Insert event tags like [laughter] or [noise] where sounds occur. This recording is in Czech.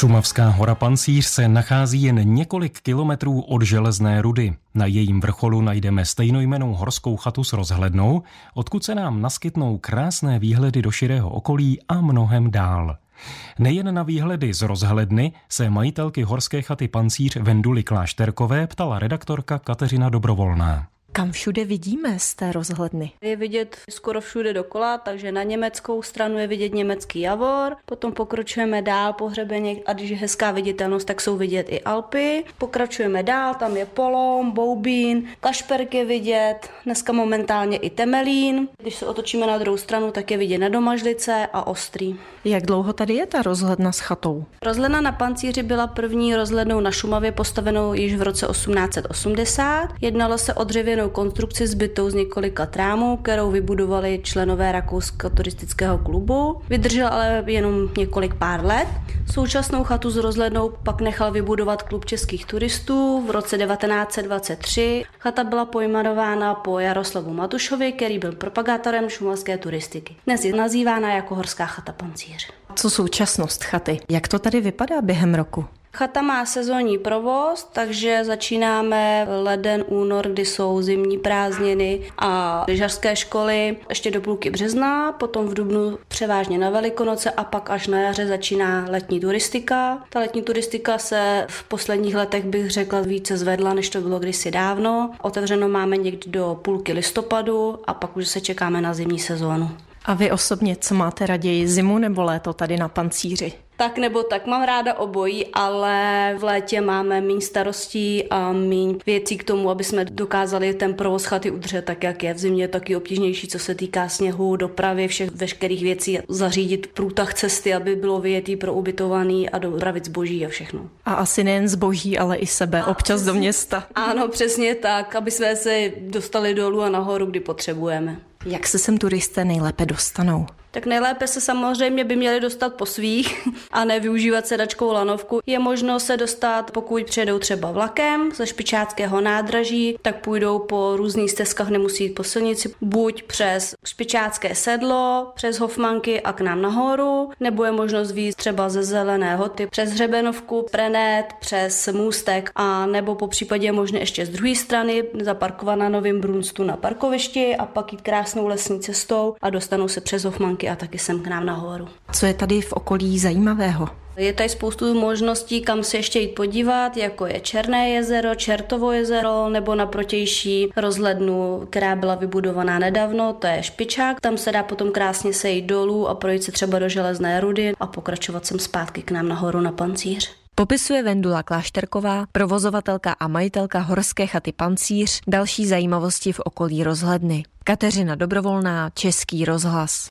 Šumavská hora Pancíř se nachází jen několik kilometrů od železné rudy. Na jejím vrcholu najdeme stejnojmenou horskou chatu s rozhlednou, odkud se nám naskytnou krásné výhledy do širého okolí a mnohem dál. Nejen na výhledy z rozhledny se majitelky horské chaty Pancíř Venduly Klášterkové ptala redaktorka Kateřina Dobrovolná. Kam všude vidíme z té rozhledny? Je vidět skoro všude dokola, takže na německou stranu je vidět německý Javor, potom pokračujeme dál po hřebeně a když je hezká viditelnost, tak jsou vidět i Alpy. Pokračujeme dál, tam je Polom, Boubín, Kašperk je vidět, dneska momentálně i Temelín. Když se otočíme na druhou stranu, tak je vidět Nedomažlice a Ostrý. Jak dlouho tady je ta rozhledna s chatou? Rozhledna na Pancíři byla první rozhlednou na Šumavě postavenou již v roce 1880. Jednalo se o dřevěnou konstrukci zbytou z několika trámů, kterou vybudovali členové Rakouska turistického klubu. Vydržel ale jenom několik pár let. Současnou chatu s rozhlednou pak nechal vybudovat klub českých turistů v roce 1923. Chata byla pojmenována po Jaroslavu Matušovi, který byl propagátorem šumalské turistiky. Dnes je nazývána jako Horská chata Pancíř. Co současnost chaty? Jak to tady vypadá během roku? Chata má sezónní provoz, takže začínáme leden, únor, kdy jsou zimní prázdniny a lyžařské školy ještě do půlky března, potom v dubnu převážně na Velikonoce a pak až na jaře začíná letní turistika. Ta letní turistika se v posledních letech bych řekla více zvedla, než to bylo kdysi dávno. Otevřeno máme někdy do půlky listopadu a pak už se čekáme na zimní sezónu. A vy osobně, co máte raději, zimu nebo léto tady na pancíři? Tak nebo tak mám ráda obojí, ale v létě máme méně starostí a méně věcí k tomu, aby jsme dokázali ten provoz chaty udržet tak, jak je. V zimě je taky obtížnější, co se týká sněhu, dopravy, všech veškerých věcí, zařídit průtah cesty, aby bylo vyjetý pro ubytovaný a dopravit zboží a všechno. A asi nejen zboží, ale i sebe, a občas přesně, do města. Ano, přesně tak, aby jsme se dostali dolů a nahoru, kdy potřebujeme. Jak se sem turisté nejlépe dostanou? Tak nejlépe se samozřejmě by měli dostat po svých [laughs] a ne využívat sedačkou lanovku. Je možno se dostat, pokud přijedou třeba vlakem ze špičáckého nádraží, tak půjdou po různých stezkách, nemusí jít po silnici, buď přes špičácké sedlo, přes Hofmanky a k nám nahoru, nebo je možnost výjít třeba ze Zelené hoty přes Hřebenovku, Prenet, přes Můstek a nebo po případě možné ještě z druhé strany zaparkovat na Novém Brunstu na parkovišti a pak jít krásnou lesní cestou a dostanou se přes Hofmanky a taky sem k nám nahoru. Co je tady v okolí zajímavého? Je tady spoustu možností, kam se ještě jít podívat, jako je Černé jezero, Čertovo jezero nebo na protější rozhlednu, která byla vybudovaná nedávno, to je Špičák. Tam se dá potom krásně sejít dolů a projít se třeba do Železné rudy a pokračovat sem zpátky k nám nahoru na pancíř. Popisuje Vendula Klášterková, provozovatelka a majitelka horské chaty Pancíř, další zajímavosti v okolí rozhledny. Kateřina Dobrovolná, Český rozhlas.